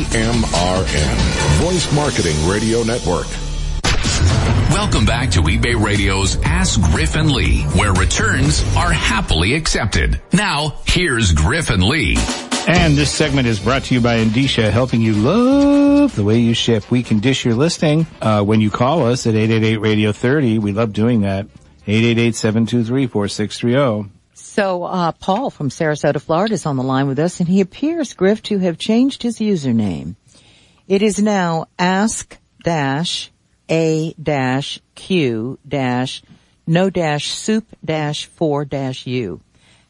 TMRN, Voice Marketing Radio Network. Welcome back to eBay Radio's Ask Griff and Lee, where returns are happily accepted. Now, here's Griff and Lee. And this segment is brought to you by Endicia, helping you love the way you ship. We can dish your listing uh, when you call us at 888-Radio-30. We love doing that. 888-723-4630. So, uh, Paul from Sarasota, Florida is on the line with us and he appears, Griff, to have changed his username. It is now ask dash a dash q dash no dash soup dash four dash u.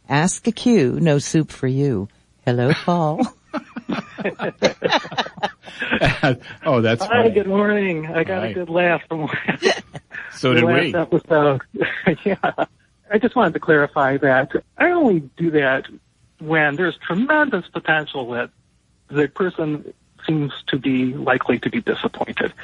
Ask a Q, no soup for you. Hello, Paul. oh, that's Hi, funny. good morning. I got Hi. a good laugh from So the did last we. episode. yeah. I just wanted to clarify that I only do that when there's tremendous potential that the person seems to be likely to be disappointed.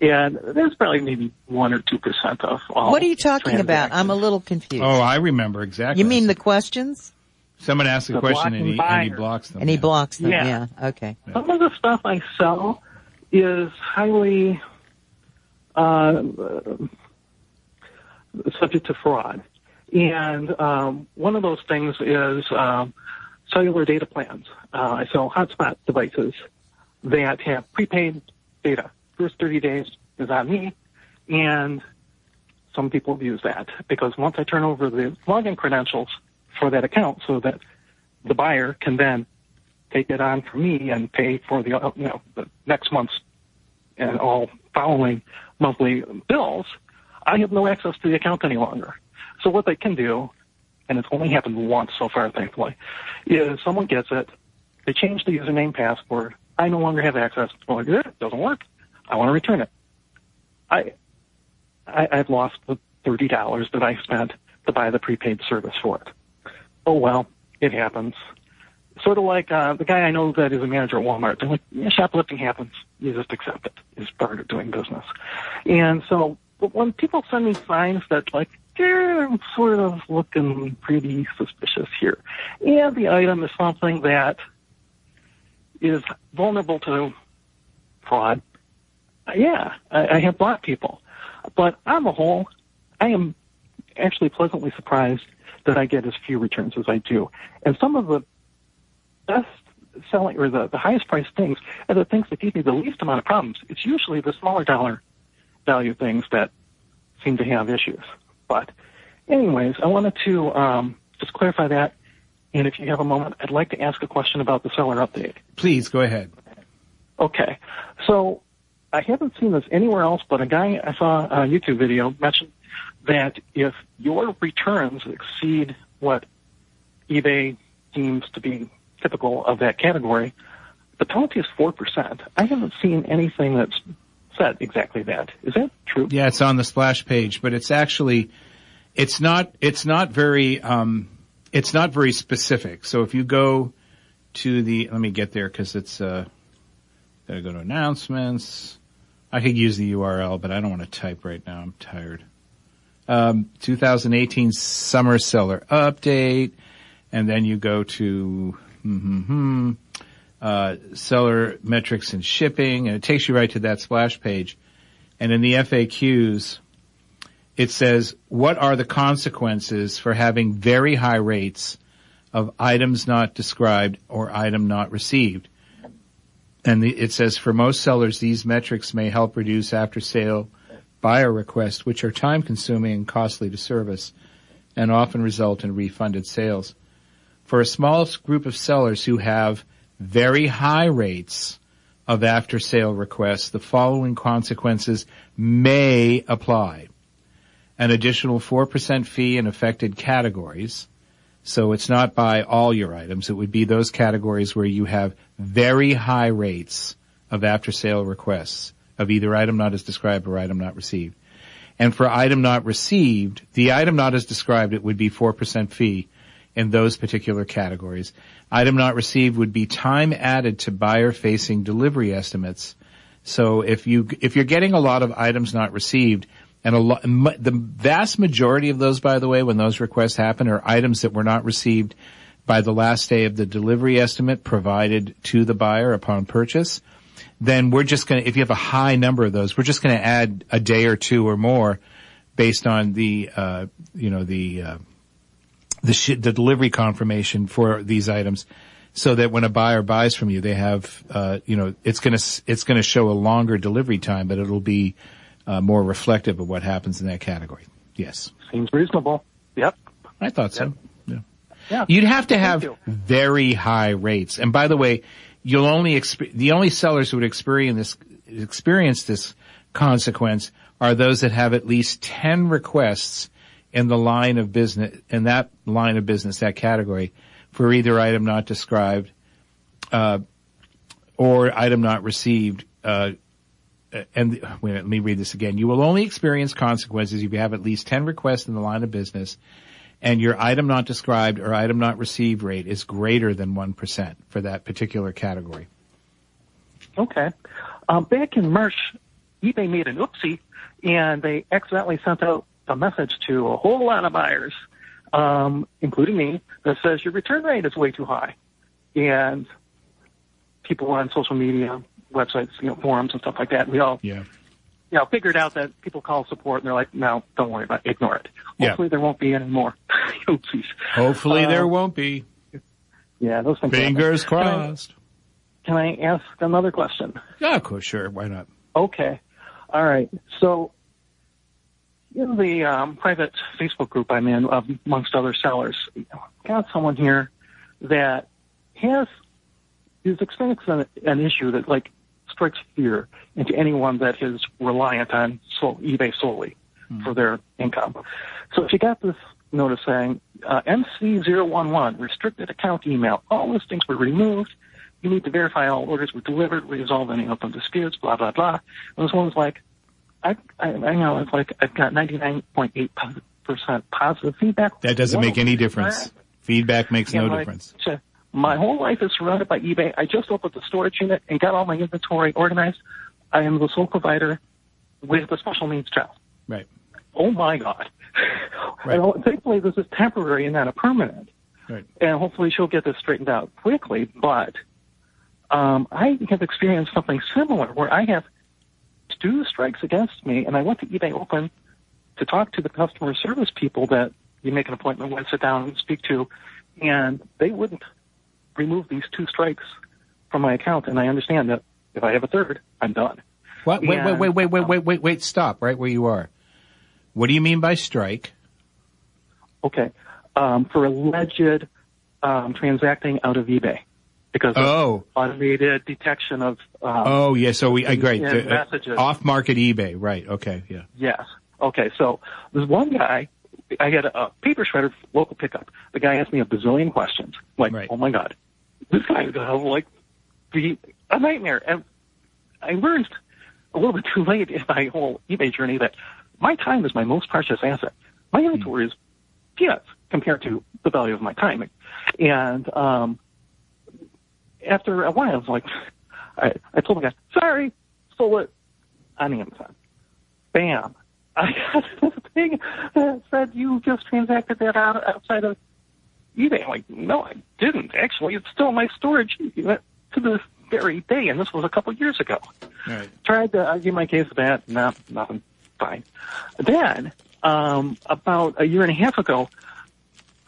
And there's probably maybe one or two percent of all. what are you talking about? I'm a little confused. Oh, I remember exactly. you mean the questions? Someone asks a the question and he, and he blocks them. And he yeah. blocks them. Yeah. Yeah. Okay. Some of the stuff I sell is highly uh, subject to fraud. And um, one of those things is um, cellular data plans. Uh, sell hotspot devices that have prepaid data. First 30 days is on me, and some people abuse that because once I turn over the login credentials for that account so that the buyer can then take it on from me and pay for the uh, you know the next month's and all following monthly bills, I have no access to the account any longer. So what they can do, and it's only happened once so far, thankfully, is someone gets it, they change the username password, I no longer have access. Well, it doesn't work. I want to return it. I, I I've lost the thirty dollars that I spent to buy the prepaid service for it. Oh well, it happens sort of like uh, the guy I know that is a manager at Walmart. They're like, yeah, shoplifting happens. You just accept it. It's part of doing business. And so, but when people send me signs that like, I'm sort of looking pretty suspicious here, and the item is something that is vulnerable to fraud, yeah, I, I have blocked people. But on the whole, I am actually pleasantly surprised that I get as few returns as I do. And some of the best selling or the, the highest priced things are the things that give me the least amount of problems. It's usually the smaller dollar value things that seem to have issues. But anyways, I wanted to um, just clarify that. And if you have a moment, I'd like to ask a question about the seller update. Please go ahead. Okay. So I haven't seen this anywhere else, but a guy I saw a YouTube video mentioned that if your returns exceed what eBay deems to be typical of that category, the penalty is 4%. I haven't seen anything that's said exactly that. Is that true? Yeah, it's on the splash page, but it's actually, it's not, it's not very, um, it's not very specific. So if you go to the, let me get there because it's, uh, gotta go to announcements. I could use the URL, but I don't want to type right now. I'm tired. Um, 2018 summer seller update, and then you go to, hmm, uh, seller metrics and shipping, and it takes you right to that splash page. And in the FAQs, it says, what are the consequences for having very high rates of items not described or item not received? And the, it says, for most sellers, these metrics may help reduce after sale buyer requests, which are time consuming and costly to service and often result in refunded sales. For a small group of sellers who have very high rates of after sale requests, the following consequences may apply. An additional 4% fee in affected categories. So it's not by all your items. It would be those categories where you have very high rates of after sale requests of either item not as described or item not received. And for item not received, the item not as described, it would be 4% fee in those particular categories. Item not received would be time added to buyer facing delivery estimates. So if you, if you're getting a lot of items not received, and a lot, the vast majority of those, by the way, when those requests happen are items that were not received by the last day of the delivery estimate provided to the buyer upon purchase, then we're just going to, if you have a high number of those, we're just going to add a day or two or more based on the, uh, you know, the, uh, the, sh- the delivery confirmation for these items so that when a buyer buys from you, they have, uh, you know, it's going to, it's going to show a longer delivery time, but it'll be, uh, more reflective of what happens in that category. Yes. Seems reasonable. Yep. I thought so. Yeah. Yeah. You'd have to have very high rates. And by the way, you'll only exp- the only sellers who would experience this experience this consequence are those that have at least 10 requests in the line of business in that line of business that category for either item not described uh, or item not received uh, and wait let me read this again. You will only experience consequences if you have at least 10 requests in the line of business and your item not described or item not received rate is greater than 1% for that particular category. Okay. Um, back in March, eBay made an oopsie, and they accidentally sent out a message to a whole lot of buyers, um, including me, that says your return rate is way too high. And people on social media, websites, you know, forums and stuff like that, we all, Yeah. you know, figured out that people call support and they're like, no, don't worry about it, ignore it. Yeah. Hopefully there won't be any more oopsies. Hopefully Uh, there won't be. Yeah, those things. happen. Fingers Can I- crossed. Can I ask another question? Yeah, of course, sure. Why not? Okay. All right. So, in the um, private Facebook group I'm in, amongst other sellers, got someone here that has is experiencing an, an issue that like strikes fear into anyone that is reliant on sol- eBay solely for their income. So she got this notice saying uh, MC011 restricted account email. All listings were removed. You need to verify all orders were delivered, resolve any open disputes, blah blah blah. And this one's like, I I, I know it's like I've got 99.8 percent positive feedback. That doesn't make any difference. Feedback makes no like, difference. My whole life is surrounded by eBay. I just opened the storage unit and got all my inventory organized. I am the sole provider with a special needs child. Right. Oh my God. Right. And thankfully this is temporary and not a permanent. Right. And hopefully she'll get this straightened out quickly. But um, I have experienced something similar where I have two strikes against me, and I went to eBay Open to talk to the customer service people that you make an appointment with, sit down and speak to, and they wouldn't remove these two strikes from my account. And I understand that if I have a third, I'm done. What? Wait, wait, And, wait, wait, wait, um, wait, wait, wait. Stop right where you are. What do you mean by strike? Okay. Um, for alleged um, transacting out of eBay because Oh. automated detection of um, Oh, yeah. So we, I great. The, uh, messages. off market eBay. Right. Okay. Yeah. Yes. Okay. So there's one guy. I had a, a paper shredder local pickup. The guy asked me a bazillion questions. Like, Right. oh my god, this guy is gonna have like be a nightmare. And I learned a little bit too late in my whole eBay journey that my time is my most precious asset. My inventory is peanuts compared to the value of my time. And um, after a while, I was like, I, I told the guy, sorry, stole it on Amazon. Bam. I got this thing that said you just transacted that out outside of eBay. I'm like, no, I didn't. Actually, it's still in my storage to this very day, and this was a couple years ago. Right. Tried to argue my case with that. No, nothing. Fine. Then, um, about a year and a half ago,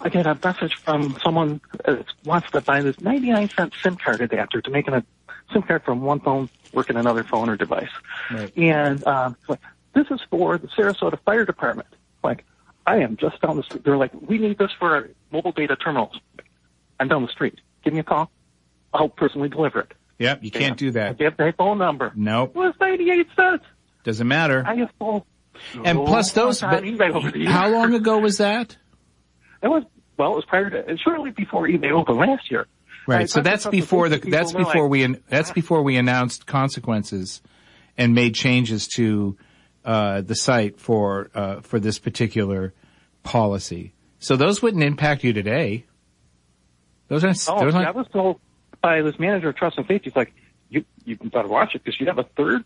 I get a message from someone that wants to buy this 99 cent SIM card adapter to make a SIM card from one phone work in another phone or device. Right. And um, like, this is for the Sarasota Fire Department. Like, I am just down the street. They're like, we need this for our mobile data terminals. I'm down the street. Give me a call. I'll personally deliver it. Yep. You can't do I that. give their phone number. Nope. It was 98 cents. Doesn't matter. I have sold. And plus those, but on eBay over the years. how long ago was that? It was well, it was prior to shortly before eBay opened last year. I Right. So that's before the, that's before like, we, that's before we announced consequences and made changes to, uh, the site for, uh, for this particular policy. So those wouldn't impact you today. Those aren't, Oh, those I aren't, was told by this manager of trust and safety, he's like, you you better watch it because you have a third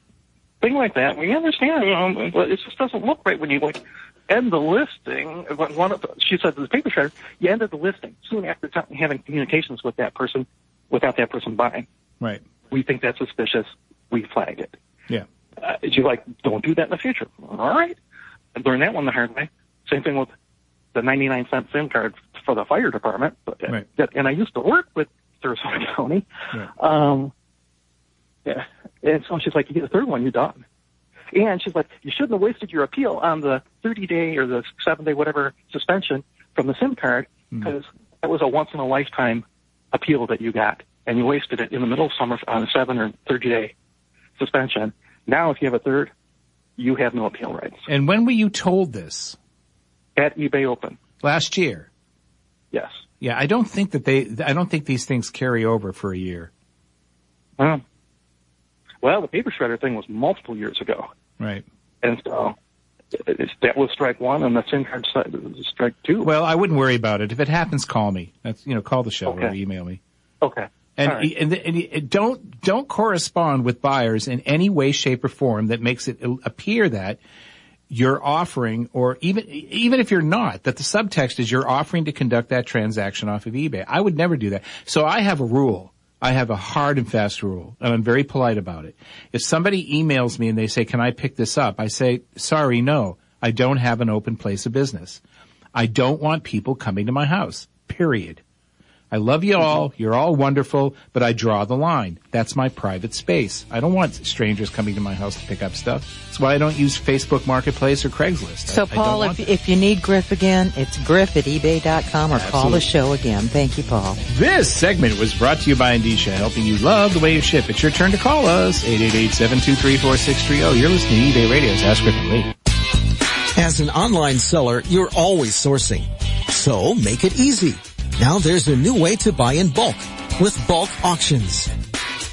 thing like that. We understand, you know, but it just doesn't look right when you like end the listing. When one of the, she said to the paper shredder, you ended the listing soon after having communications with that person without that person buying. Right. We think that's suspicious. We flagged it. Yeah. Uh, she's like, don't do that in the future. All right. I learned that one the hard way. Same thing with the 99 cent SIM card for the fire department. But, uh, Right. and I used to work with Sarasota County. Right. Um, yeah. And so she's like, you get the third one, you're done. And she's like, you shouldn't have wasted your appeal on the 30 day or the seven day, whatever suspension from the SIM card hmm. because that was a once in a lifetime appeal that you got and you wasted it in the middle of summer on a seven or 30 day suspension. Now, if you have a third, you have no appeal rights. And when were you told this? At eBay Open, Last year. yes. Yeah, I don't think that they, I don't think these things carry over for a year. Well, well, the paper shredder thing was multiple years ago. Right. And so that was strike one and the SIM card strike two. Well, I wouldn't worry about it. If it happens, call me. That's, you know, call the show or email me. okay. And, right. and, and, and don't don't correspond with buyers in any way, shape, or form that makes it appear that you're offering, or even even if you're not, that the subtext is you're offering to conduct that transaction off of eBay. I would never do that. So I have a rule. I have a hard and fast rule, and I'm very polite about it. If somebody emails me and they say, "Can I pick this up?" I say, "Sorry, no. I don't have an open place of business. I don't want people coming to my house. Period." I love you all. Mm-hmm. You're all wonderful, but I draw the line. That's my private space. I don't want strangers coming to my house to pick up stuff. That's why I don't use Facebook Marketplace or Craigslist. So I Paul, want if, if you need Griff again, it's griff at ebay.com or call the show again. Thank you, Paul. This segment was brought to you by Endicia, helping you love the way you ship. It's your turn to call us. 888-723-4630. You're listening to eBay Radio's Ask Griff and Lee. As an online seller, you're always sourcing. So make it easy. Now there's a new way to buy in bulk with Bulq auctions.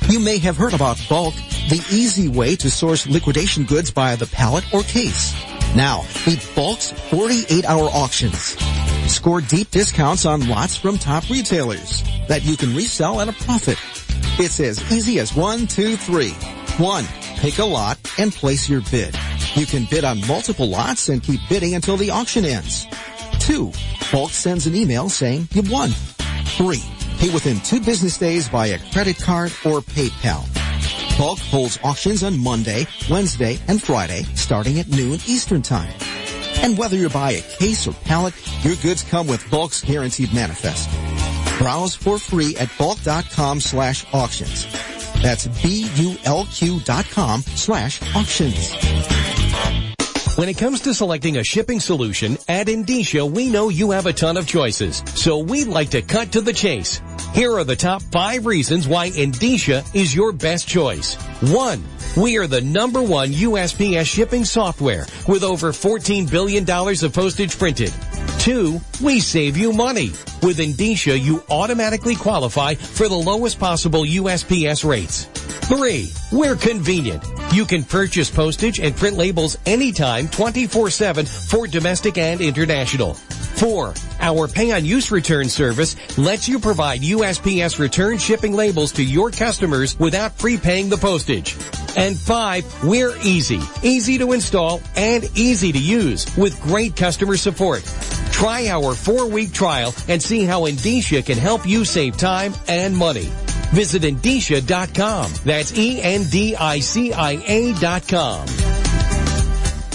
You may have heard about Bulq, the easy way to source liquidation goods by the pallet or case. Now, meet Bulq's 48-hour auctions. Score deep discounts on lots from top retailers that you can resell at a profit. It's as easy as one, two, three. One, pick a lot and place your bid. You can bid on multiple lots and keep bidding until the auction ends. Two, Bulq sends an email saying you won. Three, pay within two business days via credit card or PayPal. Bulq holds auctions on Monday, Wednesday, and Friday starting at noon Eastern Time. And whether you buy a case or pallet, your goods come with Bulq's guaranteed manifest. Browse for free at bulq.com slash auctions. That's B-U-L-Q dot com slash auctions. When it comes to selecting a shipping solution, at Endicia, we know you have a ton of choices. So we'd like to cut to the chase. Here are the top five reasons why Endicia is your best choice. One, we are the number one USPS shipping software with over $14 billion of postage printed. Two, we save you money. With Endicia, you automatically qualify for the lowest possible USPS rates. Three, we're convenient. You can purchase postage and print labels anytime 24-7 for domestic and international. Four, our pay on use return service lets you provide USPS return shipping labels to your customers without prepaying the postage. And five, we're easy. Easy to install and easy to use with great customer support. Try our four-week trial and see how Endicia can help you save time and money. Visit Endicia.com. That's E E-N-D-I-C-I-A dot com.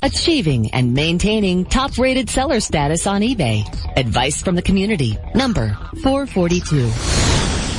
Achieving and maintaining top rated seller status on eBay. Advice from the community. Number 442.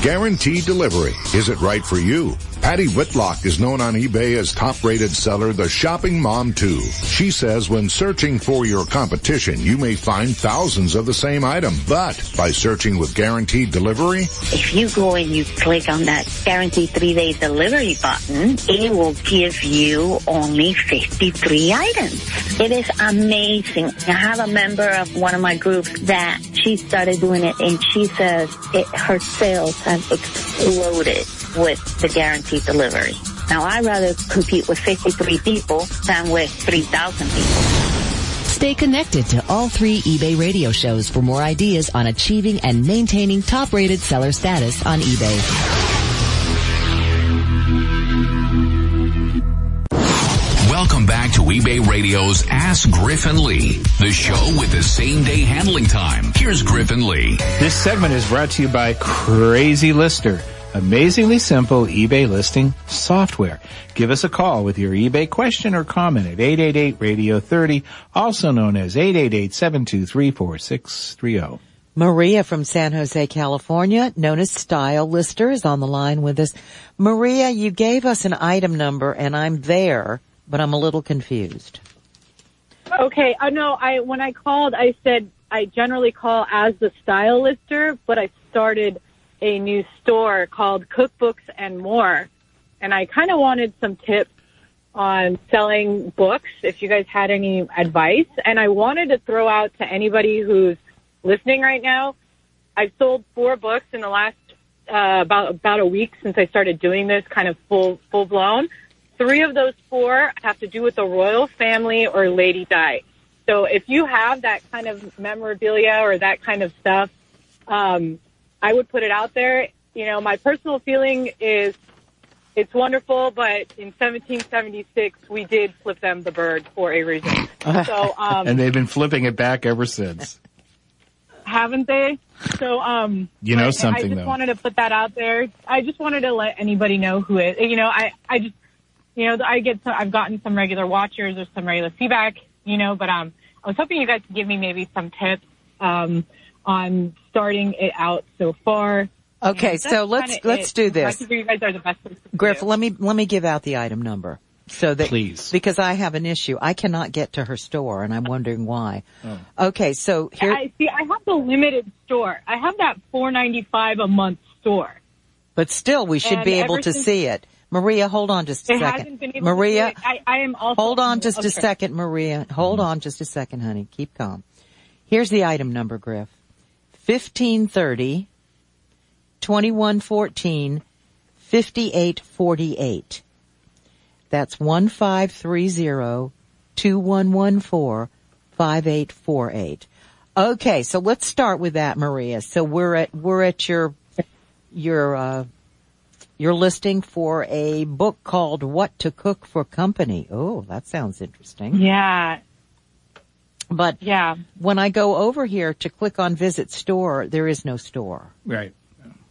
Guaranteed delivery. Is it right for you? Patty Whitlock is known on eBay as top-rated seller, the shopping mom too. She says when searching for your competition, you may find thousands of the same item, but by searching with guaranteed delivery, If you go and you click on that guaranteed three day delivery button, it will give you only 53 items. It is amazing. I have a member of one of my groups that she started doing it and she says it, her sales have exploded with the guaranteed delivery. Now I'd rather compete with 53 people than with 3,000 people. Stay connected to all three eBay radio shows for more ideas on achieving and maintaining top rated seller status on eBay. Welcome back to eBay Radio's Ask Griff and Lee, the show with the same day handling time. Here's Griff and Lee. This segment is brought to you by Crazy Lister. Amazingly simple eBay listing software. Give us a call with your eBay question or comment at 888-radio-30, also known as 888-723-4630. Maria from San Jose, California, known as Style Lister, is on the line with us. Maria, you gave us an item number and I'm there, but I'm a little confused. Okay, uh, I know. I when I called, I said I generally call as the style lister, but I started a new store called Cookbooks and More, and I kind of wanted some tips on selling books. If you guys had any advice, and I wanted to throw out to anybody who's listening right now. I've sold four books in the last uh, about about a week since I started doing this kind of full full blown. Three of those four have to do with the royal family or Lady Di. So if you have that kind of memorabilia or that kind of stuff, um, I would put it out there. You know, my personal feeling is it's wonderful, but in 1776 we did flip them the bird for a reason. So um, and they've been flipping it back ever since. haven't they? So, um, You know I- I just though. wanted to put that out there. I just wanted to let anybody know who it. You know, I, I just, you know, I get, some, I've gotten some regular watchers or some regular feedback. You know, but um, I was hoping you guys could give me maybe some tips um on starting it out so far. Okay, so let's kinda let's it. do this. think you guys are the best. Griff, do. let me let me give out the item number so that Please. because I have an issue. I cannot get to her store and I'm wondering why. Oh. Okay, so here I see. I have the limited store. I have that four ninety five a month store. but still we should And be able to see it. Maria, hold on just a It second. hasn't been able Maria, do. I, I am also hold on just a okay. second, Maria. Hold on just a second, honey. Keep calm. Here's the item number, Griff. 1530 2114 5848. That's 1530 2114 5848. Okay, so let's start with that, Maria. So we're at we're at your your uh your listing for a book called What to Cook for Company. Oh, that sounds interesting. Yeah, But yeah. when I go over here to click on visit store, there is no store. Right.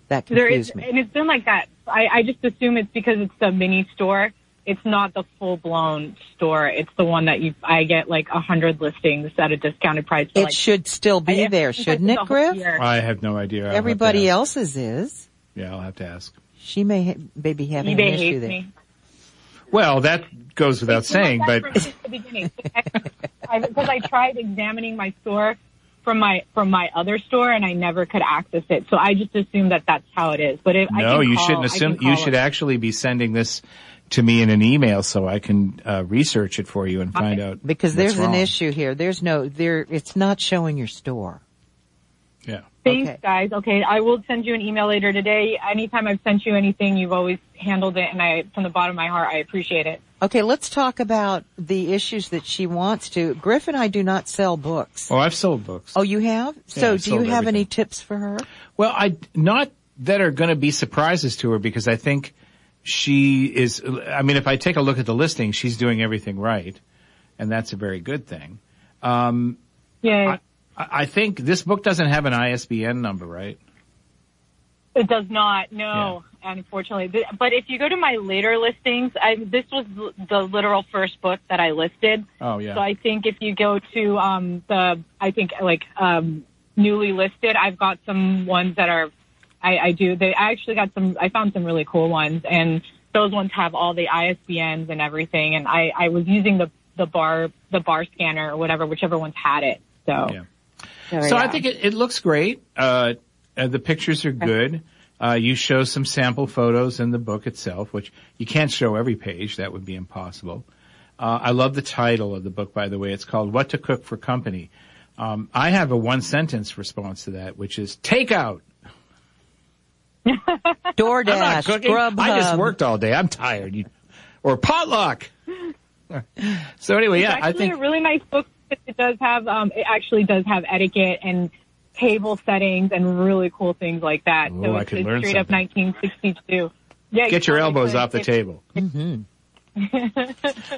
That There is, confused me. and it's been like that. I, I just assume it's because it's the mini store. It's not the full blown store. It's the one that you I get like a hundred listings at a discounted price. It like, should still be I- there, shouldn't it, the Griff? year. I have no idea. I'll Everybody else's is. Yeah, I'll have to ask. She may ha- may be having eBay an issue hates there. me. Well, that goes without It's saying, but that the beginning. Because I, tried examining my store from my from my other store and I never could access it. So I just assumed that that's how it is. But if I no, you call- shouldn't assume. You should it. actually be sending this to me in an email so I can uh, research it for you and find out Because what's there's an issue here. There's no there. It's not showing your store. Yeah. Thanks, Okay. guys. Okay, I will send you an email later today. Anytime I've sent you anything, you've always handled it, and I, from the bottom of my heart, I appreciate it. Okay, let's talk about the issues that she wants to. Griff and I do not sell books. Oh, I've sold books. Oh, you have? Yeah, So I've do you sold have any tips for her? Well, I not that are going to be surprises to her because I think she is. I mean, if I take a look at the listing, she's doing everything right, and that's a very good thing. Um, Yeah, I, think this book doesn't have an ISBN number, right? it does not. No, unfortunately. Th- But if you go to my later listings, I, this was the literal first book that I listed. Oh yeah. So I think if you go to um, the, I think like um, newly listed, I've got some ones that are, I, I do. They I actually got some. I found some really cool ones, and those ones have all the ISBNs and everything. And I, I was using the the bar the bar scanner or whatever, whichever ones had it. So Yeah. So I think it, it looks great. Uh, uh, the pictures are good. Uh, you show some sample photos in the book itself, which you can't show every page. That would be impossible. Uh, I love the title of the book, by the way. It's called What to Cook for Company. Um, I have a one sentence response to that, which is takeout. I'm DoorDash, cooking. Grubhub. I just worked all day. I'm tired. You, or potluck. so anyway, yeah, I actually think a really nice book. It does have, um, it actually does have etiquette and table settings and really cool things like that. Oh, so I it's, could it's learn straight up 1962. Yeah, get your elbows could. off the It- table.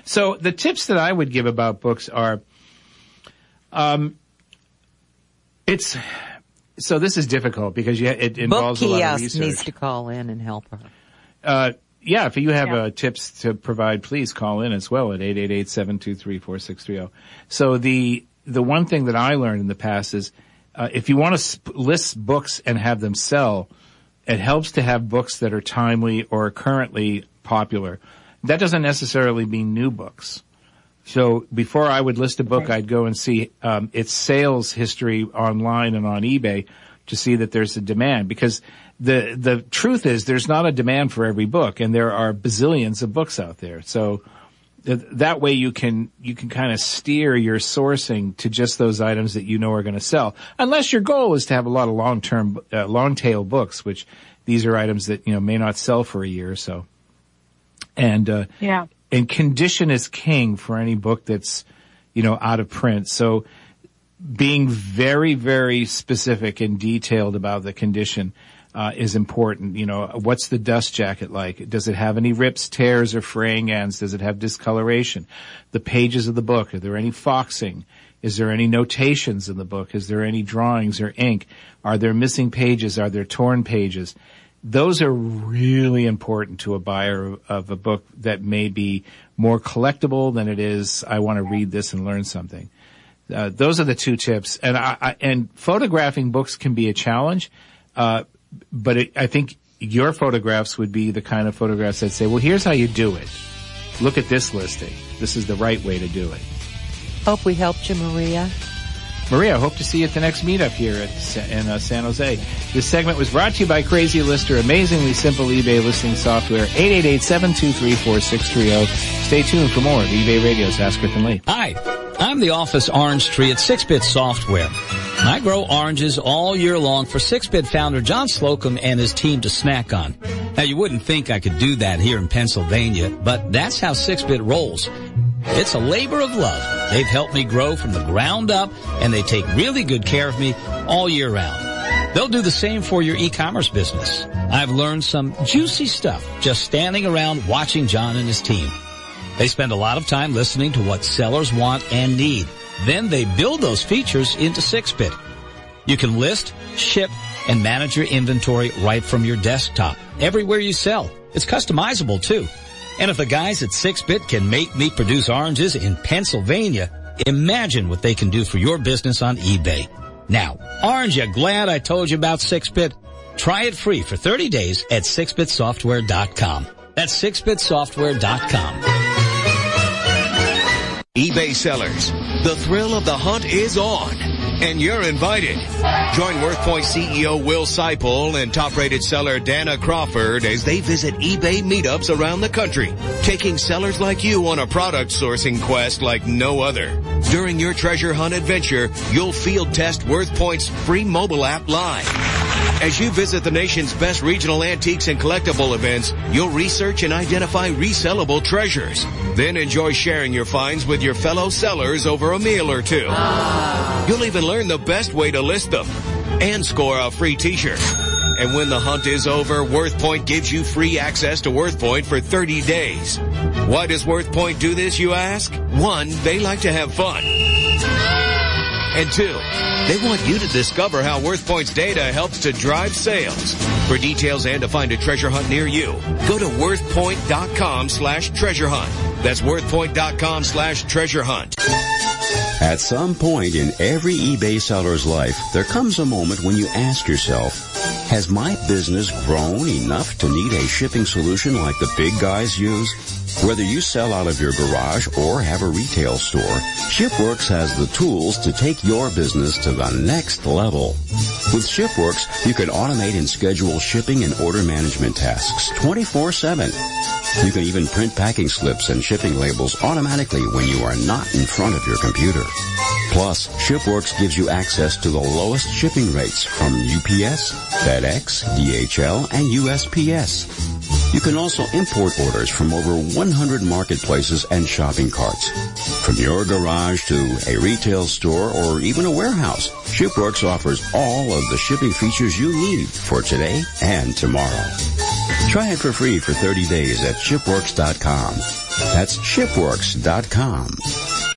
So the tips that I would give about books are, um, it's so this is difficult because you, it Book involves a lot of kiosk research. needs to call in and help her. Uh, yeah, if you have Yeah. uh, tips to provide, please call in as well at 888-723-4630. So the, the one thing that I learned in the past is, uh, if you want to sp- list books and have them sell, it helps to have books that are timely or currently popular. That doesn't necessarily mean new books. So before I would list a book, I'd go and see um, its sales history online and on eBay to see that there's a demand. Because the the truth is, there's not a demand for every book, and there are bazillions of books out there. So th- that way, you can you can kind of steer your sourcing to just those items that you know are going to sell. Unless your goal is to have a lot of long term, uh, long tail books, which these are items that you know may not sell for a year or so. And uh, Yeah. and condition is king for any book that's, you know, out of print. So being very, very specific and detailed about the condition uh, is important. You know, what's the dust jacket like? Does it have any rips, tears, or fraying ends? Does it have discoloration? The pages of the book, are there any foxing? Is there any notations in the book? Is there any drawings or ink? Are there missing pages? Are there torn pages? those are really important to a buyer of a book that may be more collectible than it is. I want to read this and learn something. Uh, those are the two tips, and I, I, and photographing books can be a challenge, uh, but it, I think your photographs would be the kind of photographs that say, "Well, here's how you do it. Look at this listing. This is the right way to do it." Hope we helped you, Maria. Maria, I hope to see you at the next meetup here at, in uh, San Jose. This segment was brought to you by Crazy Lister, amazingly simple eBay listing software, 888-723-4630. Stay tuned for more of eBay Radio's Ask Griff and Lee. Hi, I'm the office orange tree at 6-Bit Software. I grow oranges all year long for 6-Bit founder John Slocum and his team to snack on. Now you wouldn't think I could do that here in Pennsylvania, but that's how 6-Bit rolls. It's a labor of love. They've helped me grow from the ground up and they take really good care of me all year round. They'll do the same for your e-commerce business. I've learned some juicy stuff just standing around watching John and his team. They spend a lot of time listening to what sellers want and need. Then they build those features into 6-Bit. You can list, ship, and manage your inventory right from your desktop, everywhere you sell. It's customizable too. And if the guys at 6-Bit can make me produce oranges in Pennsylvania, imagine what they can do for your business on eBay. Now, aren't you glad I told you about 6-Bit? Try it free for 30 days at 6bitsoftware.com. That's 6bitsoftware.com. eBay sellers, the thrill of the hunt is on, and you're invited. Join WorthPoint CEO Will Seipel and top-rated seller Dana Crawford as they visit eBay meetups around the country, taking sellers like you on a product sourcing quest like no other. During your treasure hunt adventure, you'll field test WorthPoint's free mobile app live. As you visit the nation's best regional antiques and collectible events, you'll research and identify resellable treasures. Then enjoy sharing your finds with your fellow sellers over a meal or two. You'll even learn the best way to list them and score a free t-shirt. And when the hunt is over, WorthPoint gives you free access to WorthPoint for 30 days. Why does WorthPoint do this, you ask? One, they like to have fun. And two, they want you to discover how WorthPoint's data helps to drive sales. For details and to find a treasure hunt near you, go to worthpoint.com slash treasure hunt. That's worthpoint.com slash treasure hunt. At some point in every eBay seller's life, there comes a moment when you ask yourself, has my business grown enough to need a shipping solution like the big guys use? Whether you sell out of your garage or have a retail store, ShipWorks has the tools to take your business to the next level. With ShipWorks, you can automate and schedule shipping and order management tasks 24-7. You can even print packing slips and shipping labels automatically when you are not in front of your computer. Plus, ShipWorks gives you access to the lowest shipping rates from UPS, FedEx, DHL, and USPS. You can also import orders from over 100 marketplaces and shopping carts. From your garage to a retail store or even a warehouse, ShipWorks offers all of the shipping features you need for today and tomorrow. Try it for free for 30 days at shipworks.com. That's shipworks.com.